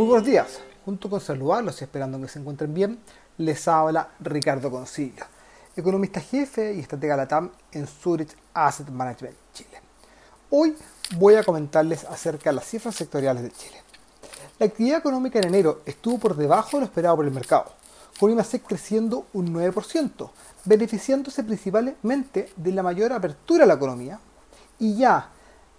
Muy buenos días. Junto con saludarlos y esperando que se encuentren bien, les habla Ricardo Concilio, economista jefe y estratega LATAM en Zurich Asset Management Chile. Hoy voy a comentarles acerca de las cifras sectoriales de Chile. La actividad económica en enero estuvo por debajo de lo esperado por el mercado, con IMASEC creciendo un 9%, beneficiándose principalmente de la mayor apertura a la economía y ya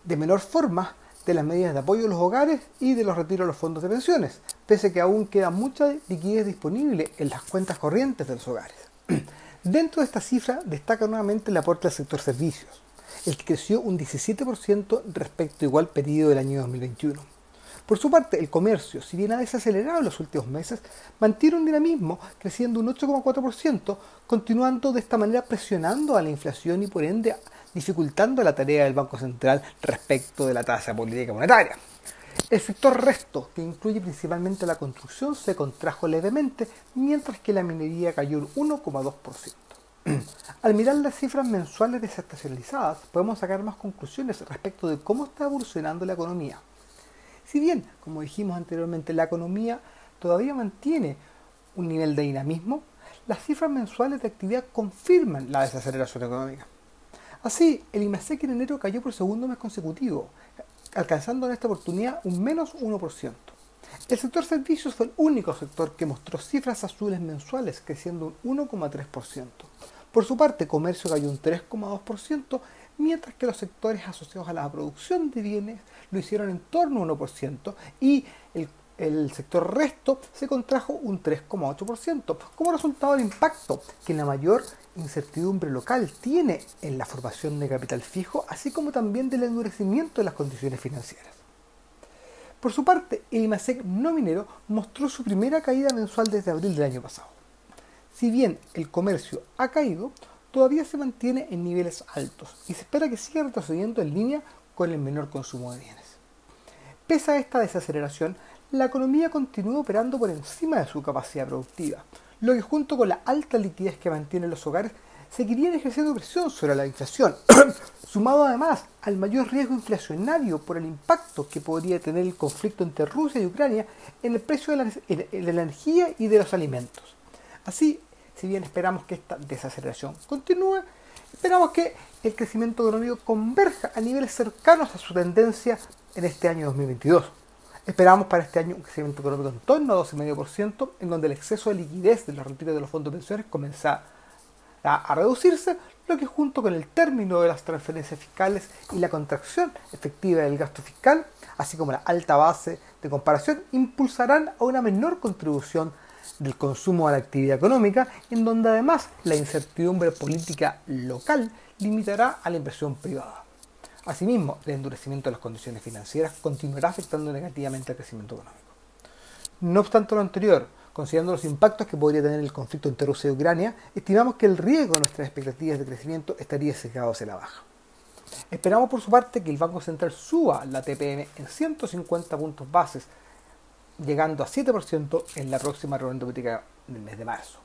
de menor forma de las medidas de apoyo a los hogares y de los retiros de los fondos de pensiones, pese a que aún queda mucha liquidez disponible en las cuentas corrientes de los hogares. Dentro de esta cifra destaca nuevamente el aporte al sector servicios, el que creció un 17% respecto al igual periodo del año 2021. Por su parte, el comercio, si bien ha desacelerado en los últimos meses, mantiene un dinamismo creciendo un 8,4%, continuando de esta manera presionando a la inflación y por ende dificultando la tarea del Banco Central respecto de la tasa política monetaria. El sector resto, que incluye principalmente la construcción, se contrajo levemente, mientras que la minería cayó un 1,2%. Al mirar las cifras mensuales desestacionalizadas, podemos sacar más conclusiones respecto de cómo está evolucionando la economía. Si bien, como dijimos anteriormente, la economía todavía mantiene un nivel de dinamismo, las cifras mensuales de actividad confirman la desaceleración económica. Así, el IMASEC en enero cayó por segundo mes consecutivo, alcanzando en esta oportunidad un menos 1%. El sector servicios fue el único sector que mostró cifras azules mensuales, creciendo un 1,3%. Por su parte, comercio cayó un 3,2%, mientras que los sectores asociados a la producción de bienes lo hicieron en torno a 1% y el el sector resto se contrajo un 3,8%, como resultado del impacto que la mayor incertidumbre local tiene en la formación de capital fijo, así como también del endurecimiento de las condiciones financieras. Por su parte, el IMASEC no minero mostró su primera caída mensual desde abril del año pasado. Si bien el comercio ha caído, todavía se mantiene en niveles altos y se espera que siga retrocediendo en línea con el menor consumo de bienes. Pese a esta desaceleración, la economía continúa operando por encima de su capacidad productiva, lo que junto con la alta liquidez que mantienen los hogares seguirían ejerciendo presión sobre la inflación, sumado además al mayor riesgo inflacionario por el impacto que podría tener el conflicto entre Rusia y Ucrania en el precio de la energía y de los alimentos. Así, si bien esperamos que esta desaceleración continúe, esperamos que el crecimiento económico converja a niveles cercanos a su tendencia en este año 2022. Esperamos para este año un crecimiento económico en torno a 12,5%, en donde el exceso de liquidez de los retiros de los fondos de pensiones comienza a, reducirse, lo que junto con el término de las transferencias fiscales y la contracción efectiva del gasto fiscal, así como la alta base de comparación, impulsarán a una menor contribución del consumo a la actividad económica, en donde además la incertidumbre política local limitará a la inversión privada. Asimismo, el endurecimiento de las condiciones financieras continuará afectando negativamente al crecimiento económico. No obstante lo anterior, considerando los impactos que podría tener el conflicto entre Rusia y Ucrania, estimamos que el riesgo de nuestras expectativas de crecimiento estaría sesgado hacia la baja. Esperamos por su parte que el Banco Central suba la TPM en 150 puntos bases, llegando a 7% en la próxima reunión política del mes de marzo.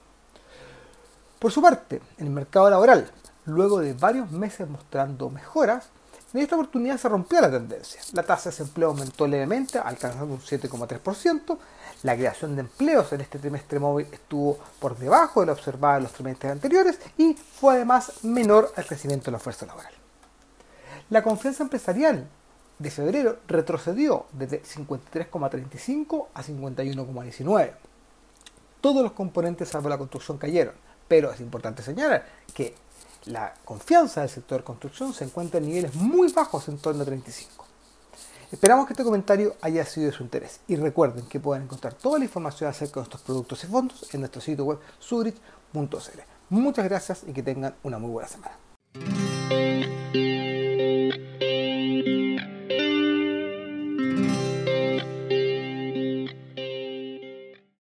Por su parte, en el mercado laboral, luego de varios meses mostrando mejoras, en esta oportunidad se rompió la tendencia. La tasa de desempleo aumentó levemente, alcanzando un 7,3%. La creación de empleos en este trimestre móvil estuvo por debajo de lo observado en los trimestres anteriores y fue además menor al crecimiento de la fuerza laboral. La confianza empresarial de febrero retrocedió desde 53,35 a 51,19. Todos los componentes salvo la construcción cayeron, pero es importante señalar que la confianza del sector construcción se encuentra en niveles muy bajos, en torno a 35. Esperamos que este comentario haya sido de su interés y recuerden que pueden encontrar toda la información acerca de estos productos y fondos en nuestro sitio web zurich.cl. Muchas gracias y que tengan una muy buena semana.